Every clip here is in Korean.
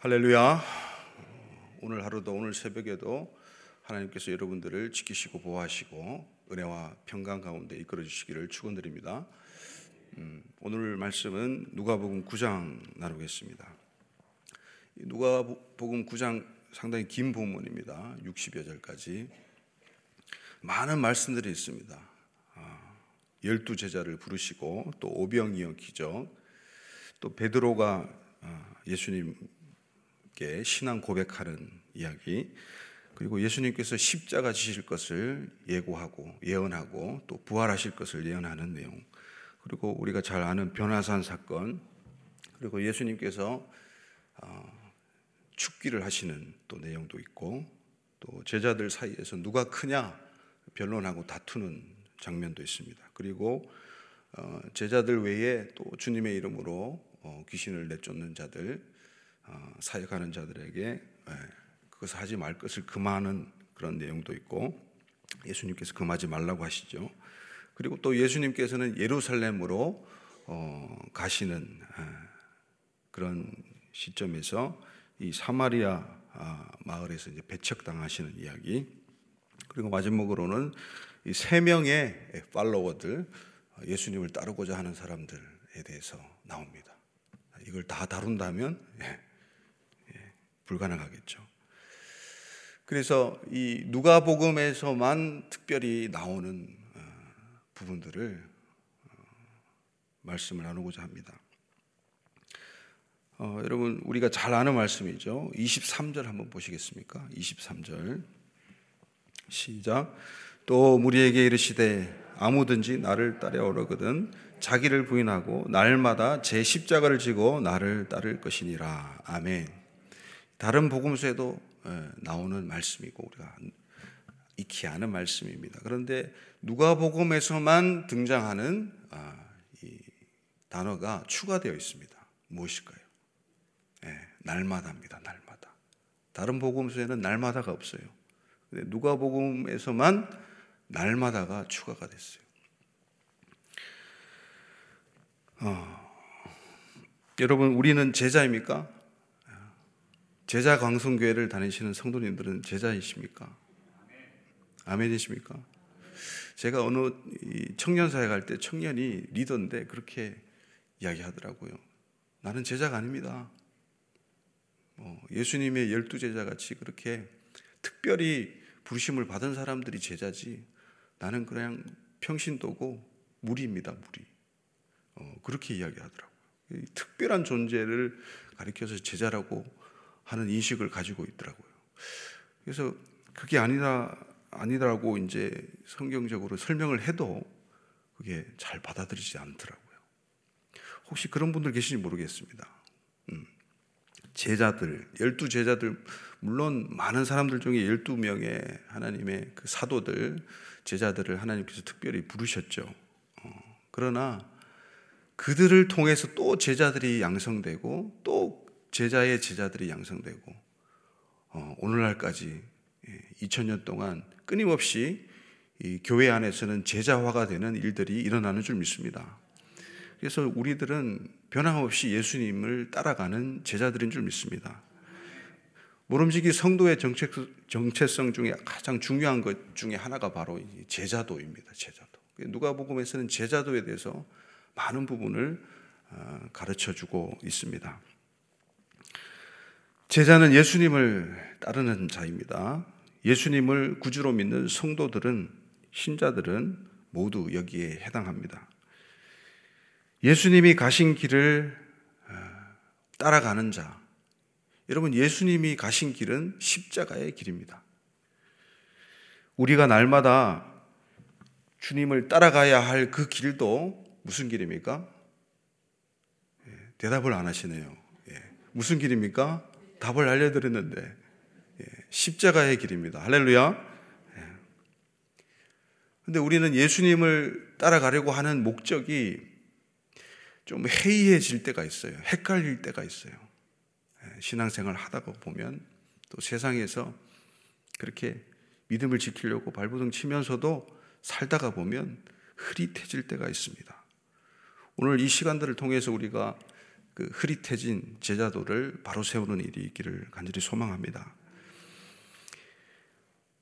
할렐루야. 오늘 하루도 오늘 새벽에도 하나님께서 여러분들을 지키시고 보호하시고 은혜와 평강 가운데 이끌어 주시기를 축원드립니다. 음, 오늘 말씀은 누가복음 9장 나누겠습니다. 누가복음 9장 상당히 긴 본문입니다. 60여 절까지 많은 말씀들이 있습니다. 아, 열두 제자를 부르시고 또 오병이어 기적 또 베드로가 아, 예수님 께 신앙 고백하는 이야기 그리고 예수님께서 십자가 지실 것을 예고하고 예언하고 또 부활하실 것을 예언하는 내용 그리고 우리가 잘 아는 변화산 사건 그리고 예수님께서 어, 축기를 하시는 또 내용도 있고 또 제자들 사이에서 누가 크냐 변론하고 다투는 장면도 있습니다. 그리고 어, 제자들 외에 또 주님의 이름으로 어, 귀신을 내쫓는 자들, 사역하는 자들에게 예, 그것을 하지 말 것을 금하는 그런 내용도 있고 예수님께서 금하지 말라고 하시죠. 그리고 또 예수님께서는 예루살렘으로 가시는 그런 시점에서 이 사마리아 아, 마을에서 이제 배척당하시는 이야기 그리고 마지막으로는 이 세 명의 팔로워들 예수님을 따르고자 하는 사람들에 대해서 나옵니다. 이걸 다 다룬다면 예, 예, 불가능하겠죠. 그래서 이 누가복음에서만 특별히 나오는 어, 부분들을 어, 말씀을 나누고자 합니다. 어, 여러분 우리가 잘 아는 말씀이죠. 23절 한번 보시겠습니까? 23절 시작. 또 무리에게 이르시되 아무든지 나를 따라오려거든 자기를 부인하고 날마다 제 십자가를 지고 나를 따를 것이니라. 아멘. 다른 복음서에도 나오는 말씀이고 우리가 익히 아는 말씀입니다. 그런데 누가복음에서만 등장하는 아, 단어가 추가되어 있습니다. 무엇일까요? 네, 날마다입니다. 날마다. 다른 복음서에는 날마다가 없어요. 누가복음에서만 날마다가 추가가 됐어요. 어, 여러분 우리는 제자입니까? 제자 광성교회를 다니시는 성도님들은 제자이십니까? 아멘이십니까? 제가 어느 청년사회 갈때 청년이 리더인데 그렇게 이야기하더라고요. 나는 제자가 아닙니다. 어, 예수님의 열두 제자 같이 그렇게 특별히 부르심을 받은 사람들이 제자지 나는 그냥 평신도고 무리입니다, 무리. 어, 그렇게 이야기하더라고요. 특별한 존재를 가리켜서 제자라고 하는 인식을 가지고 있더라고요. 그래서 그게 아니라 아니라고 이제 성경적으로 설명을 해도 그게 잘 받아들이지 않더라고요. 혹시 그런 분들 계신지 모르겠습니다. 음. 제자들, 열두 제자들, 물론 많은 사람들 중에 열두 명의 하나님의 그 사도들, 제자들을 하나님께서 특별히 부르셨죠. 어, 그러나 그들을 통해서 또 제자들이 양성되고 또 제자의 제자들이 양성되고 어, 오늘날까지 2000년 예, 동안 끊임없이 이 교회 안에서는 제자화가 되는 일들이 일어나는 줄 믿습니다. 그래서 우리들은 변함없이 예수님을 따라가는 제자들인 줄 믿습니다. 모름지기 성도의 정체, 정체성 중에 가장 중요한 것 중에 하나가 바로 제자도입니다. 제자도. 누가복음에서는 제자도에 대해서 많은 부분을 어, 가르쳐 주고 있습니다. 제자는 예수님을 따르는 자입니다. 예수님을 구주로 믿는 성도들은 신자들은 모두 여기에 해당합니다. 예수님이 가신 길을 어, 따라가는 자. 여러분, 예수님이 가신 길은 십자가의 길입니다. 우리가 날마다 주님을 따라가야 할 그 길도 무슨 길입니까? 예, 대답을 안 하시네요. 예, 무슨 길입니까? 답을 알려드렸는데 예, 십자가의 길입니다. 할렐루야. 근데 우리는 예수님을 따라가려고 하는 목적이 좀 해이해질 때가 있어요. 헷갈릴 때가 있어요. 신앙생활 하다가 보면 또 세상에서 그렇게 믿음을 지키려고 발부둥 치면서도 살다가 보면 흐릿해질 때가 있습니다. 오늘 이 시간들을 통해서 우리가 그 흐릿해진 제자도를 바로 세우는 일이 있기를 간절히 소망합니다.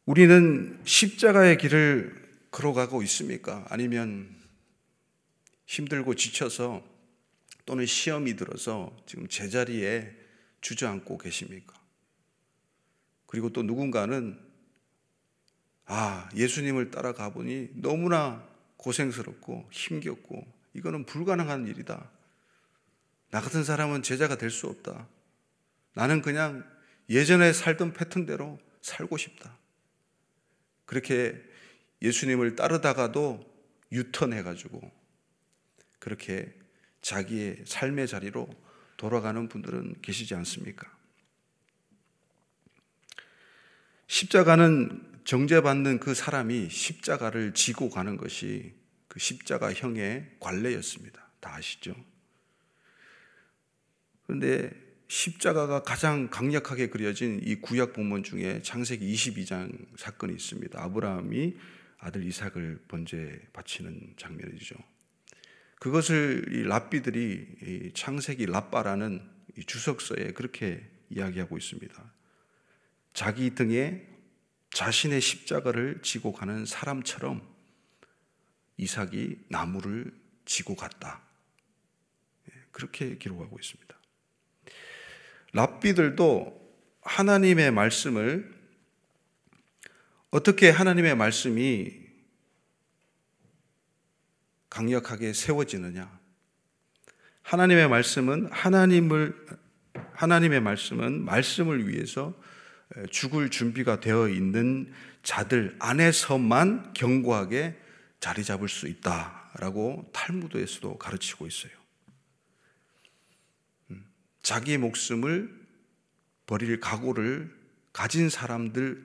우리는 십자가의 길을 걸어가고 있습니까? 아니면 힘들고 지쳐서 또는 시험이 들어서 지금 제자리에 주저앉고 계십니까? 그리고 또 누군가는 아, 예수님을 따라가 보니 너무나 고생스럽고 힘겹고 이거는 불가능한 일이다. 나 같은 사람은 제자가 될 수 없다. 나는 그냥 예전에 살던 패턴대로 살고 싶다. 그렇게 예수님을 따르다가도 유턴해가지고 그렇게 자기의 삶의 자리로 돌아가는 분들은 계시지 않습니까? 십자가는 정죄받는 그 사람이 십자가를 지고 가는 것이 그 십자가형의 관례였습니다. 다 아시죠? 그런데 십자가가 가장 강력하게 그려진 이 구약 본문 중에 창세기 22장 사건이 있습니다. 아브라함이 아들 이삭을 번제 바치는 장면이죠. 그것을 이 랍비들이 창세기 랍바라는 주석서에 그렇게 이야기하고 있습니다. 자기 등에 자신의 십자가를 지고 가는 사람처럼 이삭이 나무를 지고 갔다. 예, 그렇게 기록하고 있습니다. 랍비들도 하나님의 말씀을 어떻게 하나님의 말씀이 강력하게 세워지느냐? 하나님의 말씀은 하나님을 하나님의 말씀은 말씀을 위해서 죽을 준비가 되어 있는 자들 안에서만 견고하게 자리 잡을 수 있다라고 탈무드에서도 가르치고 있어요. 음, 자기 목숨을 버릴 각오를 가진 사람들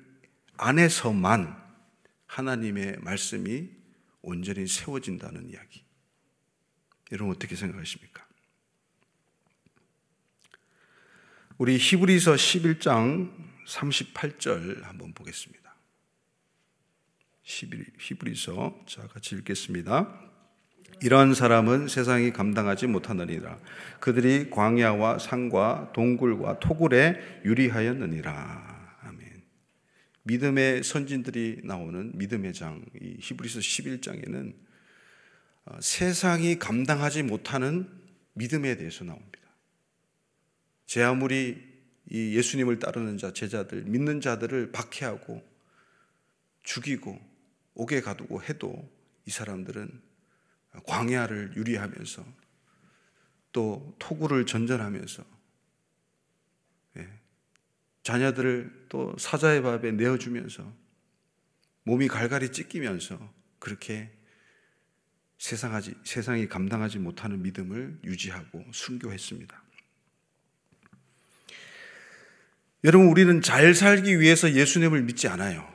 안에서만 하나님의 말씀이 온전히 세워진다는 이야기. 여러분 어떻게 생각하십니까? 우리 히브리서 11장 38절 한번 보겠습니다. 히브리서 자 같이 읽겠습니다. 이런 사람은 세상이 감당하지 못하느니라. 그들이 광야와 산과 동굴과 토굴에 유리하였느니라. 아멘. 믿음의 선진들이 나오는 믿음의 장, 이 히브리서 11장에는 어, 세상이 감당하지 못하는 믿음에 대해서 나옵니다. 제 아무리 이 예수님을 따르는 자, 제자들, 믿는 자들을 박해하고 죽이고 옥에 가두고 해도 이 사람들은 광야를 유리하면서 또 토구를 전전하면서 예, 자녀들을 또 사자의 밥에 내어주면서 몸이 갈갈이 찢기면서 그렇게 세상하지, 세상이 감당하지 못하는 믿음을 유지하고 순교했습니다. 여러분, 우리는 잘 살기 위해서 예수님을 믿지 않아요.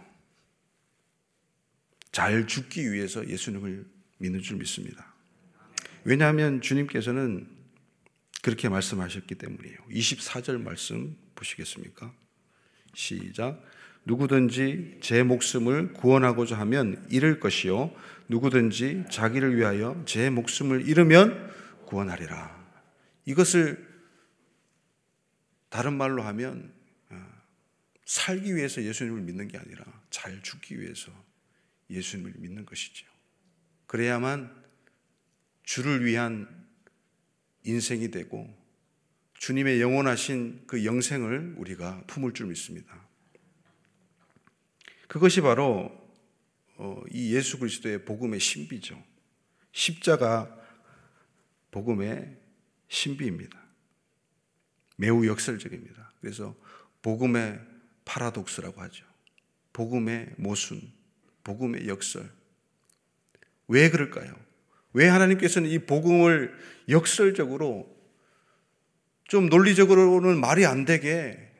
잘 죽기 위해서 예수님을 믿는 줄 믿습니다. 왜냐하면 주님께서는 그렇게 말씀하셨기 때문이에요. 24절 말씀 보시겠습니까? 시작. 누구든지 제 목숨을 구원하고자 하면 잃을 것이요. 누구든지 자기를 위하여 제 목숨을 잃으면 구원하리라. 이것을 다른 말로 하면 살기 위해서 예수님을 믿는 게 아니라 잘 죽기 위해서 예수님을 믿는 것이죠. 그래야만 주를 위한 인생이 되고 주님의 영원하신 그 영생을 우리가 품을 줄 믿습니다. 그것이 바로 어, 이 예수 그리스도의 복음의 신비죠. 십자가 복음의 신비입니다. 매우 역설적입니다. 그래서 복음의 파라독스라고 하죠. 복음의 모순, 복음의 역설. 왜 그럴까요? 왜 하나님께서는 이 복음을 역설적으로 좀 논리적으로는 말이 안 되게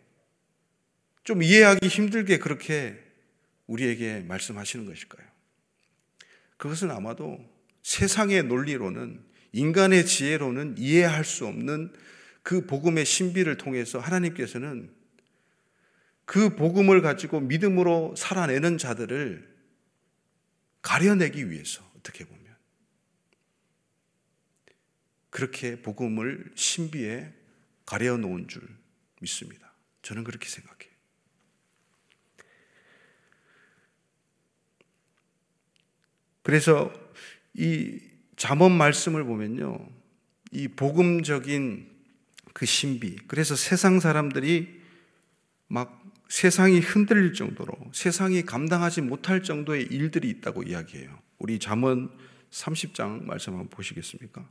좀 이해하기 힘들게 그렇게 우리에게 말씀하시는 것일까요? 그것은 아마도 세상의 논리로는 인간의 지혜로는 이해할 수 없는 그 복음의 신비를 통해서 하나님께서는 그 복음을 가지고 믿음으로 살아내는 자들을 가려내기 위해서 어떻게 보면 그렇게 복음을 신비에 가려 놓은 줄 믿습니다. 저는 그렇게 생각해요. 그래서 이 잠언 말씀을 보면요. 이 복음적인 그 신비. 그래서 세상 사람들이 막 세상이 흔들릴 정도로 세상이 감당하지 못할 정도의 일들이 있다고 이야기해요. 우리 잠언 30장 말씀 한번 보시겠습니까?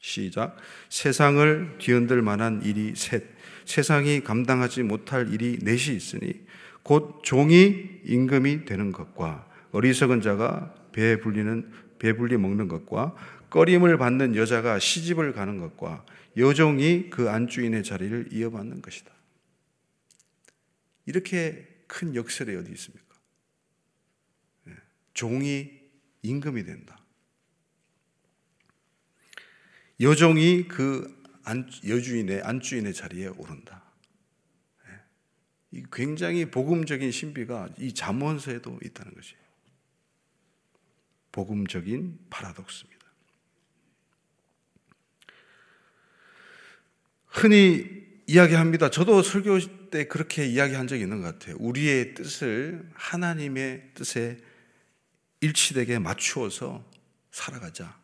시작. 세상을 뒤흔들 만한 일이 셋. 세상이 감당하지 못할 일이 넷이 있으니 곧 종이 임금이 되는 것과 어리석은 자가 배 불리는 배 불리 먹는 것과 꺼림을 받는 여자가 시집을 가는 것과 여종이 그 안주인의 자리를 이어받는 것이다. 이렇게 큰 역설이 어디 있습니까? 예, 종이 임금이 된다. 여종이 그 여주인의 안주인의 자리에 오른다. 예, 굉장히 복음적인 신비가 이 잠언서에도 있다는 것이에요. 복음적인 파라독스입니다. 흔히 이야기합니다. 저도 설교 때 그렇게 이야기한 적이 있는 것 같아요. 우리의 뜻을 하나님의 뜻에 일치되게 맞추어서 살아가자.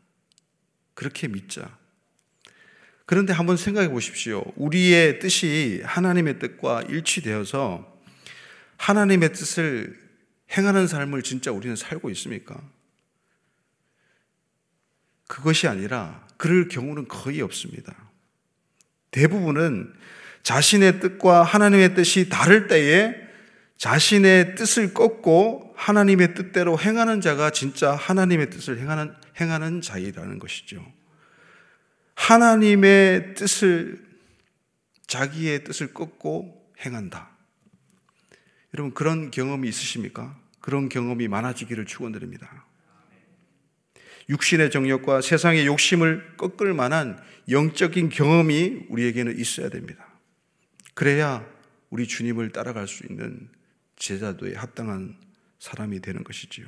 그렇게 믿자. 그런데 한번 생각해 보십시오. 우리의 뜻이 하나님의 뜻과 일치되어서 하나님의 뜻을 행하는 삶을 진짜 우리는 살고 있습니까? 그것이 아니라 그럴 경우는 거의 없습니다. 대부분은 자신의 뜻과 하나님의 뜻이 다를 때에 자신의 뜻을 꺾고 하나님의 뜻대로 행하는 자가 진짜 하나님의 뜻을 행하는, 행하는 자이라는 것이죠. 하나님의 뜻을, 자기의 뜻을 꺾고 행한다. 여러분, 그런 경험이 있으십니까? 그런 경험이 많아지기를 축원드립니다. 육신의 정욕과 세상의 욕심을 꺾을 만한 영적인 경험이 우리에게는 있어야 됩니다. 그래야 우리 주님을 따라갈 수 있는 제자도에 합당한 사람이 되는 것이지요.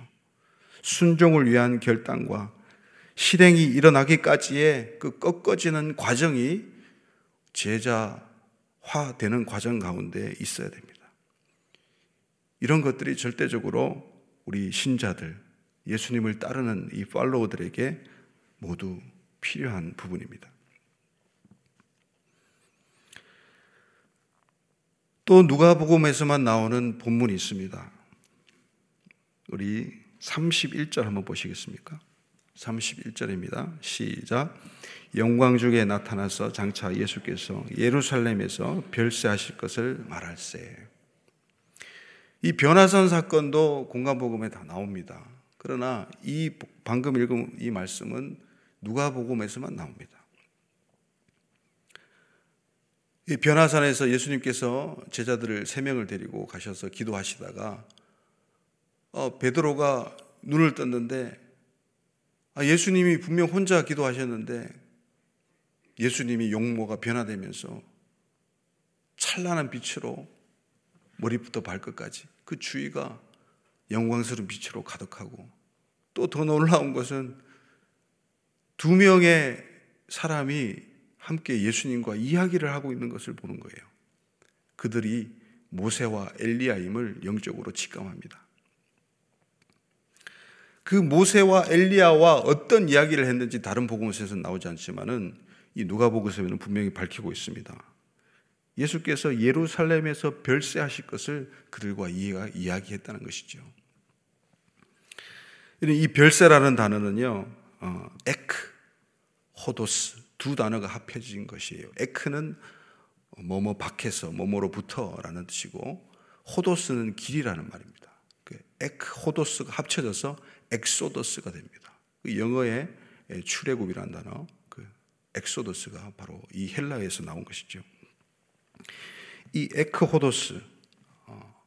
순종을 위한 결단과 실행이 일어나기까지의 그 꺾어지는 과정이 제자화 되는 과정 가운데 있어야 됩니다. 이런 것들이 절대적으로 우리 신자들, 예수님을 따르는 이 팔로우들에게 모두 필요한 부분입니다. 또 누가복음에서만 나오는 본문이 있습니다. 우리 31절 한번 보시겠습니까? 31절입니다. 시작. 영광 중에 나타나서 장차 예수께서 예루살렘에서 별세하실 것을 말할세. 이 변화선 사건도 공간복음에 다 나옵니다. 그러나 이 방금 읽은 이 말씀은 누가복음에서만 나옵니다. 이 변화산에서 예수님께서 제자들을 세 명을 데리고 가셔서 기도하시다가 어, 베드로가 눈을 떴는데 아, 예수님이 분명 혼자 기도하셨는데 예수님이 용모가 변화되면서 찬란한 빛으로 머리부터 발끝까지 그 주위가 영광스러운 빛으로 가득하고 또 더 놀라운 것은 두 명의 사람이 함께 예수님과 이야기를 하고 있는 것을 보는 거예요. 그들이 모세와 엘리야임을 영적으로 직감합니다. 그 모세와 엘리야와 어떤 이야기를 했는지 다른 복음서에서는 나오지 않지만은 이 누가복음서에는 분명히 밝히고 있습니다. 예수께서 예루살렘에서 별세하실 것을 그들과 이야기했다는 것이죠. 이 별세라는 단어는요, 어, 에크, 호도스 두 단어가 합해진 것이에요. 에크는 뭐뭐 밖에서 뭐뭐로부터라는 뜻이고 ὁδός는 길이라는 말입니다. 그 ἐκ ὁδός가 합쳐져서 Exodus가 됩니다. 그 영어의 출애굽이라는 단어, 그 Exodus가 바로 이 헬라에서 나온 것이죠. 이 ἐκ ὁδός 어,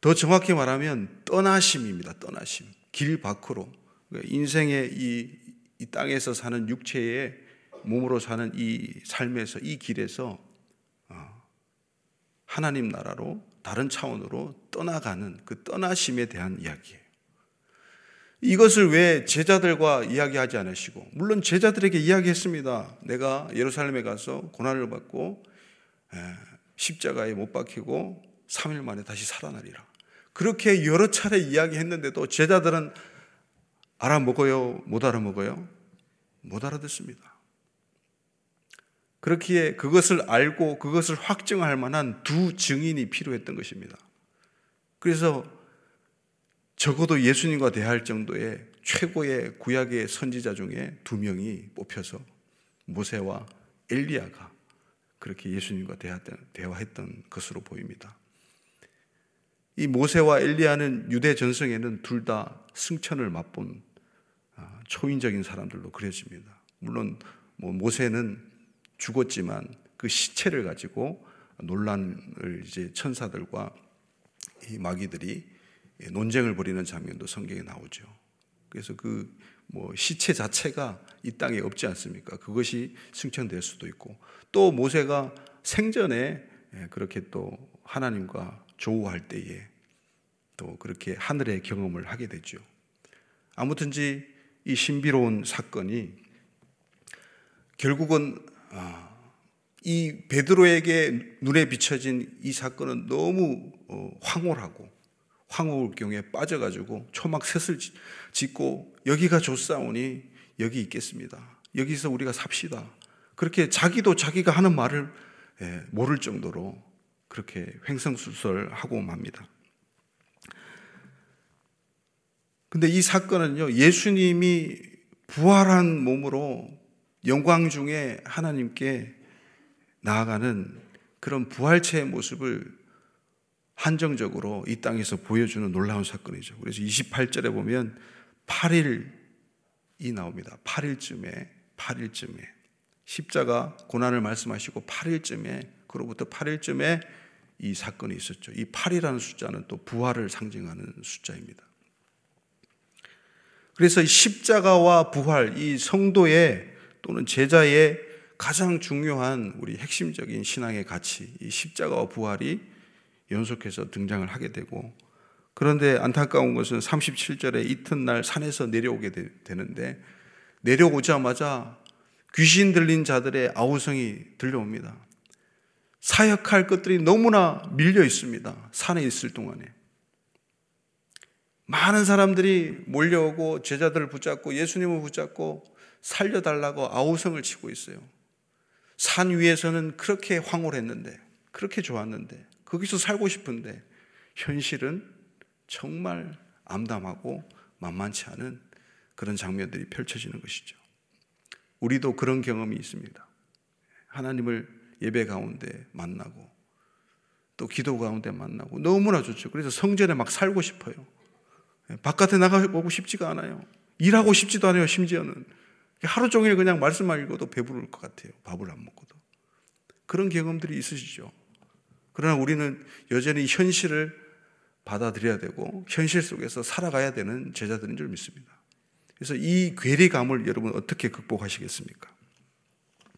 더 정확히 말하면 떠나심입니다. 떠나심. 길 밖으로 그러니까 인생의 이, 이 땅에서 사는 육체의 몸으로 사는 이 삶에서 이 길에서 어, 하나님 나라로 다른 차원으로 떠나가는 그 떠나심에 대한 이야기예요. 이것을 왜 제자들과 이야기하지 않으시고 물론 제자들에게 이야기했습니다. 내가 예루살렘에 가서 고난을 받고 십자가에 못 박히고 3일 만에 다시 살아나리라. 그렇게 여러 차례 이야기했는데도 제자들은 알아먹어요? 못 알아먹어요? 못 알아듣습니다. 그렇기에 그것을 알고 그것을 확증할 만한 두 증인이 필요했던 것입니다. 그래서 적어도 예수님과 대할 정도의 최고의 구약의 선지자 중에 두 명이 뽑혀서 모세와 엘리야가 그렇게 예수님과 대화했던 것으로 보입니다. 이 모세와 엘리야는 유대 전성에는 둘 다 승천을 맛본 아, 초인적인 사람들로 그려집니다. 물론 뭐 모세는 죽었지만 그 시체를 가지고 논란을 이제 천사들과 이 마귀들이 논쟁을 벌이는 장면도 성경에 나오죠. 그래서 그 뭐 시체 자체가 이 땅에 없지 않습니까? 그것이 승천될 수도 있고 또 모세가 생전에 그렇게 또 하나님과 조우할 때에 또 그렇게 하늘의 경험을 하게 되죠. 아무튼지 이 신비로운 사건이 결국은 아, 이 베드로에게 눈에 비춰진 이 사건은 너무 어, 황홀하고 황홀경에 빠져가지고 초막 셋을 짓고 여기가 좋사오니 여기 있겠습니다. 여기서 우리가 삽시다. 그렇게 자기도 자기가 하는 말을 예, 모를 정도로 그렇게 횡성수설하고 맙니다. 근데 이 사건은요, 예수님이 부활한 몸으로 영광 중에 하나님께 나아가는 그런 부활체의 모습을 한정적으로 이 땅에서 보여주는 놀라운 사건이죠. 그래서 28절에 보면 8일이 나옵니다. 8일쯤에, 8일쯤에. 십자가 고난을 말씀하시고 8일쯤에, 그로부터 8일쯤에 이 사건이 있었죠. 이 8이라는 숫자는 또 부활을 상징하는 숫자입니다. 그래서 이 십자가와 부활, 이 성도의 또는 제자의 가장 중요한 우리 핵심적인 신앙의 가치, 이 십자가와 부활이 연속해서 등장을 하게 되고 그런데 안타까운 것은 37절에 이튿날 산에서 내려오게 되는데 내려오자마자 귀신 들린 자들의 아우성이 들려옵니다. 사역할 것들이 너무나 밀려 있습니다. 산에 있을 동안에. 많은 사람들이 몰려오고 제자들을 붙잡고 예수님을 붙잡고 살려달라고 아우성을 치고 있어요. 산 위에서는 그렇게 황홀했는데, 그렇게 좋았는데, 거기서 살고 싶은데, 현실은 정말 암담하고 만만치 않은 그런 장면들이 펼쳐지는 것이죠. 우리도 그런 경험이 있습니다. 하나님을 예배 가운데 만나고, 또 기도 가운데 만나고, 너무나 좋죠. 그래서 성전에 막 살고 싶어요. 바깥에 나가보고 싶지가 않아요. 일하고 싶지도 않아요, 심지어는. 하루 종일 그냥 말씀만 읽어도 배부를 것 같아요. 밥을 안 먹고도. 그런 경험들이 있으시죠. 그러나 우리는 여전히 현실을 받아들여야 되고, 현실 속에서 살아가야 되는 제자들인 줄 믿습니다. 그래서 이 괴리감을 여러분 어떻게 극복하시겠습니까?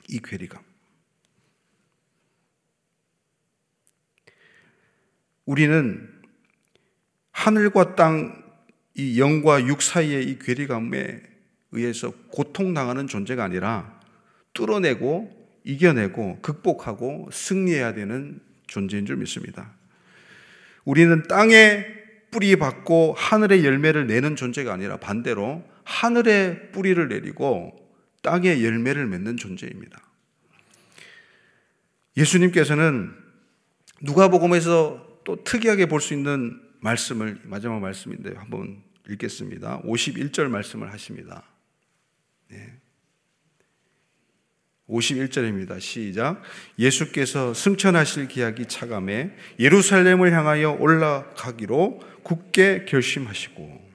이 괴리감. 우리는 하늘과 땅 이 영과 육 사이의 이 괴리감에 의해서 고통당하는 존재가 아니라 뚫어내고 이겨내고 극복하고 승리해야 되는 존재인 줄 믿습니다. 우리는 땅에 뿌리 받고 하늘의 열매를 내는 존재가 아니라 반대로 하늘의 뿌리를 내리고 땅에 열매를 맺는 존재입니다. 예수님께서는 누가복음에서 또 특이하게 볼 수 있는 말씀을 마지막 말씀인데 한번 읽겠습니다. 51절 말씀을 하십니다. 네. 51절입니다. 시작. 예수께서 승천하실 기약이 차감해 예루살렘을 향하여 올라가기로 굳게 결심하시고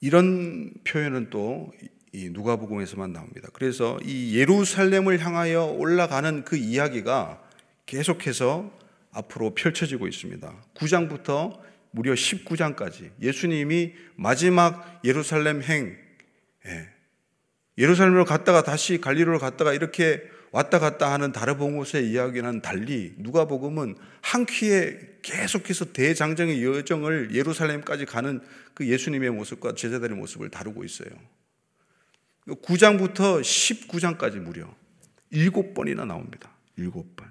이런 표현은 또 누가복음에서만 나옵니다. 그래서 이 예루살렘을 향하여 올라가는 그 이야기가 계속해서 앞으로 펼쳐지고 있습니다. 9장부터 무려 19장까지 예수님이 마지막 예루살렘 행, 예, 예루살렘으로 갔다가 다시 갈리로로 갔다가 이렇게 왔다 갔다 하는 다르봉옷의 이야기는 달리 누가복음은 한 퀴에 계속해서 대장정의 여정을 예루살렘까지 가는 그 예수님의 모습과 제자들의 모습을 다루고 있어요. 9장부터 19장까지 무려 7번이나 나옵니다. 7번.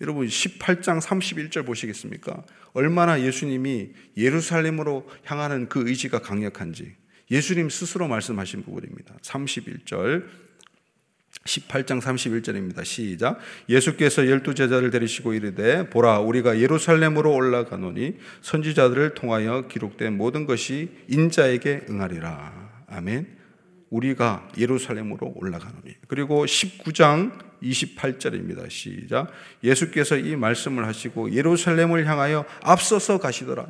여러분 18장 31절 보시겠습니까? 얼마나 예수님이 예루살렘으로 향하는 그 의지가 강력한지 예수님 스스로 말씀하신 부분입니다. 31절 18장 31절입니다. 시작. 예수께서 열두 제자를 데리시고 이르되 보라 우리가 예루살렘으로 올라가노니 선지자들을 통하여 기록된 모든 것이 인자에게 응하리라. 아멘. 우리가 예루살렘으로 올라가노니. 그리고 19장 28절입니다. 시작. 예수께서 이 말씀을 하시고 예루살렘을 향하여 앞서서 가시더라.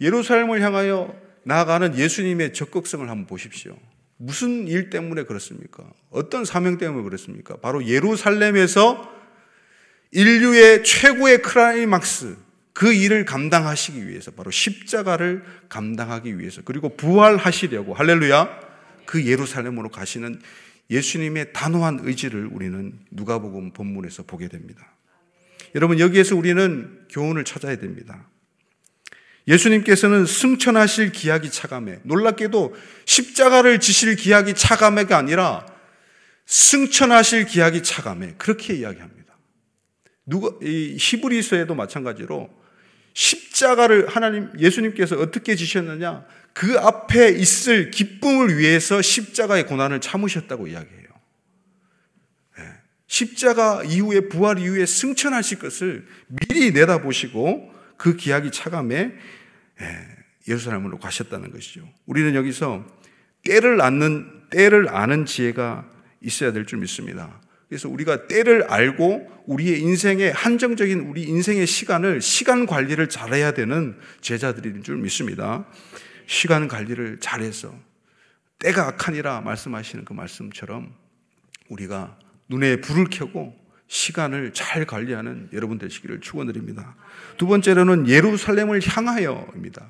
예루살렘을 향하여 나아가는 예수님의 적극성을 한번 보십시오. 무슨 일 때문에 그렇습니까? 어떤 사명 때문에 그렇습니까? 바로 예루살렘에서 인류의 최고의 크라이막스 그 일을 감당하시기 위해서 바로 십자가를 감당하기 위해서 그리고 부활하시려고 할렐루야 그 예루살렘으로 가시는 예수님의 단호한 의지를 우리는 누가복음 본문에서 보게 됩니다. 여러분 여기에서 우리는 교훈을 찾아야 됩니다. 예수님께서는 승천하실 기약이 차감해 놀랍게도 십자가를 지실 기약이 차감해가 아니라 승천하실 기약이 차감해 그렇게 이야기합니다. 누가 이 히브리서에도 마찬가지로 십자가를 하나님 예수님께서 어떻게 지셨느냐 그 앞에 있을 기쁨을 위해서 십자가의 고난을 참으셨다고 이야기해요. 예. 십자가 이후에 부활 이후에 승천하실 것을 미리 내다보시고 그 기약이 차감해 예, 예루살렘으로 가셨다는 것이죠. 우리는 여기서 때를 아는 때를 아는 지혜가 있어야 될 줄 믿습니다. 그래서 우리가 때를 알고 우리의 인생의 한정적인 우리 인생의 시간을 시간 관리를 잘해야 되는 제자들인 줄 믿습니다. 시간 관리를 잘해서 때가 악하니라 말씀하시는 그 말씀처럼 우리가 눈에 불을 켜고 시간을 잘 관리하는 여러분 되시기를 축원드립니다. 두 번째로는 예루살렘을 향하여입니다.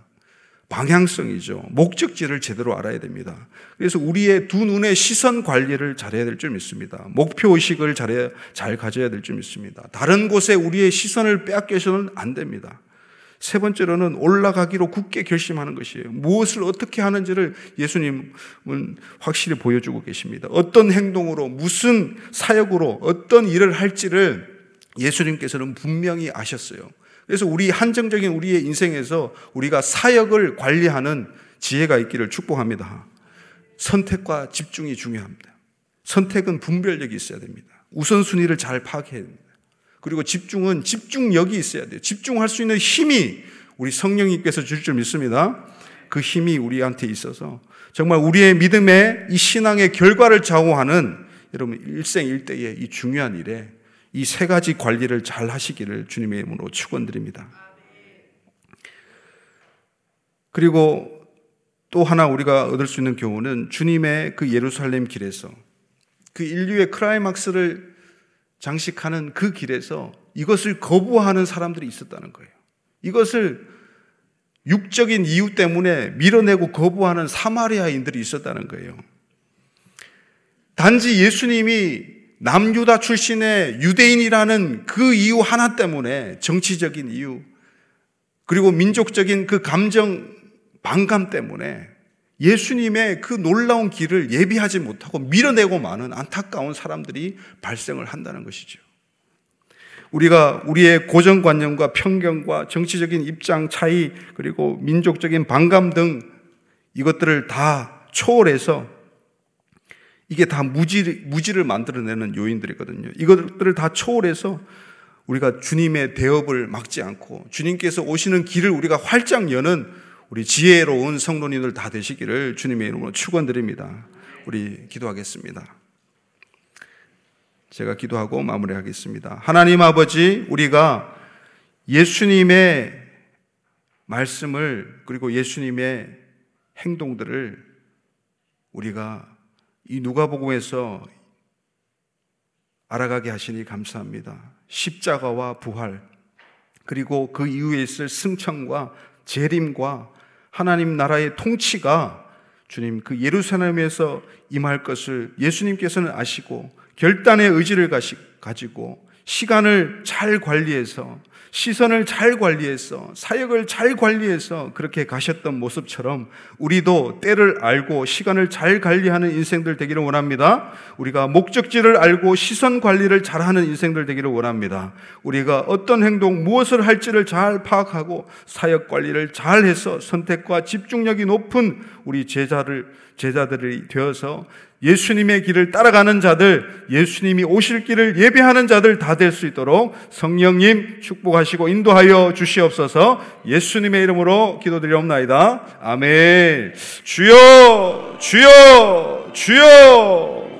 방향성이죠. 목적지를 제대로 알아야 됩니다. 그래서 우리의 두 눈의 시선 관리를 잘해야 될 줄 믿습니다. 목표 의식을 잘해 잘 가져야 될 줄 믿습니다. 다른 곳에 우리의 시선을 빼앗겨서는 안 됩니다. 세 번째로는 올라가기로 굳게 결심하는 것이에요. 무엇을 어떻게 하는지를 예수님은 확실히 보여주고 계십니다. 어떤 행동으로, 무슨 사역으로, 어떤 일을 할지를 예수님께서는 분명히 아셨어요. 그래서 우리 한정적인 우리의 인생에서 우리가 사역을 관리하는 지혜가 있기를 축복합니다. 선택과 집중이 중요합니다. 선택은 분별력이 있어야 됩니다. 우선순위를 잘 파악해야 됩니다. 그리고 집중은 집중력이 있어야 돼요. 집중할 수 있는 힘이 우리 성령님께서 줄줄 믿습니다. 그 힘이 우리한테 있어서 정말 우리의 믿음의 이 신앙의 결과를 좌우하는 여러분 일생일대의 이 중요한 일에 이 세 가지 관리를 잘 하시기를 주님의 이름으로 축원드립니다. 그리고 또 하나 우리가 얻을 수 있는 교훈은 주님의 그 예루살렘 길에서 그 인류의 크라이막스를 장식하는 그 길에서 이것을 거부하는 사람들이 있었다는 거예요. 이것을 육적인 이유 때문에 밀어내고 거부하는 사마리아인들이 있었다는 거예요. 단지 예수님이 남유다 출신의 유대인이라는 그 이유 하나 때문에 정치적인 이유, 그리고 민족적인 그 감정 반감 때문에 예수님의 그 놀라운 길을 예비하지 못하고 밀어내고 마는 안타까운 사람들이 발생을 한다는 것이죠. 우리가 우리의 고정관념과 편견과 정치적인 입장 차이 그리고 민족적인 반감 등 이것들을 다 초월해서 이게 다 무지, 무지를 만들어내는 요인들이거든요. 이것들을 다 초월해서 우리가 주님의 대업을 막지 않고 주님께서 오시는 길을 우리가 활짝 여는 우리 지혜로운 성도님들 다 되시기를 주님의 이름으로 축원드립니다. 우리 기도하겠습니다. 제가 기도하고 마무리하겠습니다. 하나님 아버지, 우리가 예수님의 말씀을 그리고 예수님의 행동들을 우리가 이 누가복음에서 알아가게 하시니 감사합니다. 십자가와 부활 그리고 그 이후에 있을 승천과 재림과 하나님 나라의 통치가 주님 그 예루살렘에서 임할 것을 예수님께서는 아시고 결단의 의지를 가지고 시간을 잘 관리해서 시선을 잘 관리해서 사역을 잘 관리해서 그렇게 가셨던 모습처럼 우리도 때를 알고 시간을 잘 관리하는 인생들 되기를 원합니다. 우리가 목적지를 알고 시선 관리를 잘하는 인생들 되기를 원합니다. 우리가 어떤 행동 무엇을 할지를 잘 파악하고 사역 관리를 잘 해서 선택과 집중력이 높은 우리 제자를 제자들이 되어서 예수님의 길을 따라가는 자들, 예수님이 오실 길을 예배하는 자들 다 될 수 있도록 성령님 축복하시고 인도하여 주시옵소서 예수님의 이름으로 기도드리옵나이다. 아멘. 주여, 주여, 주여.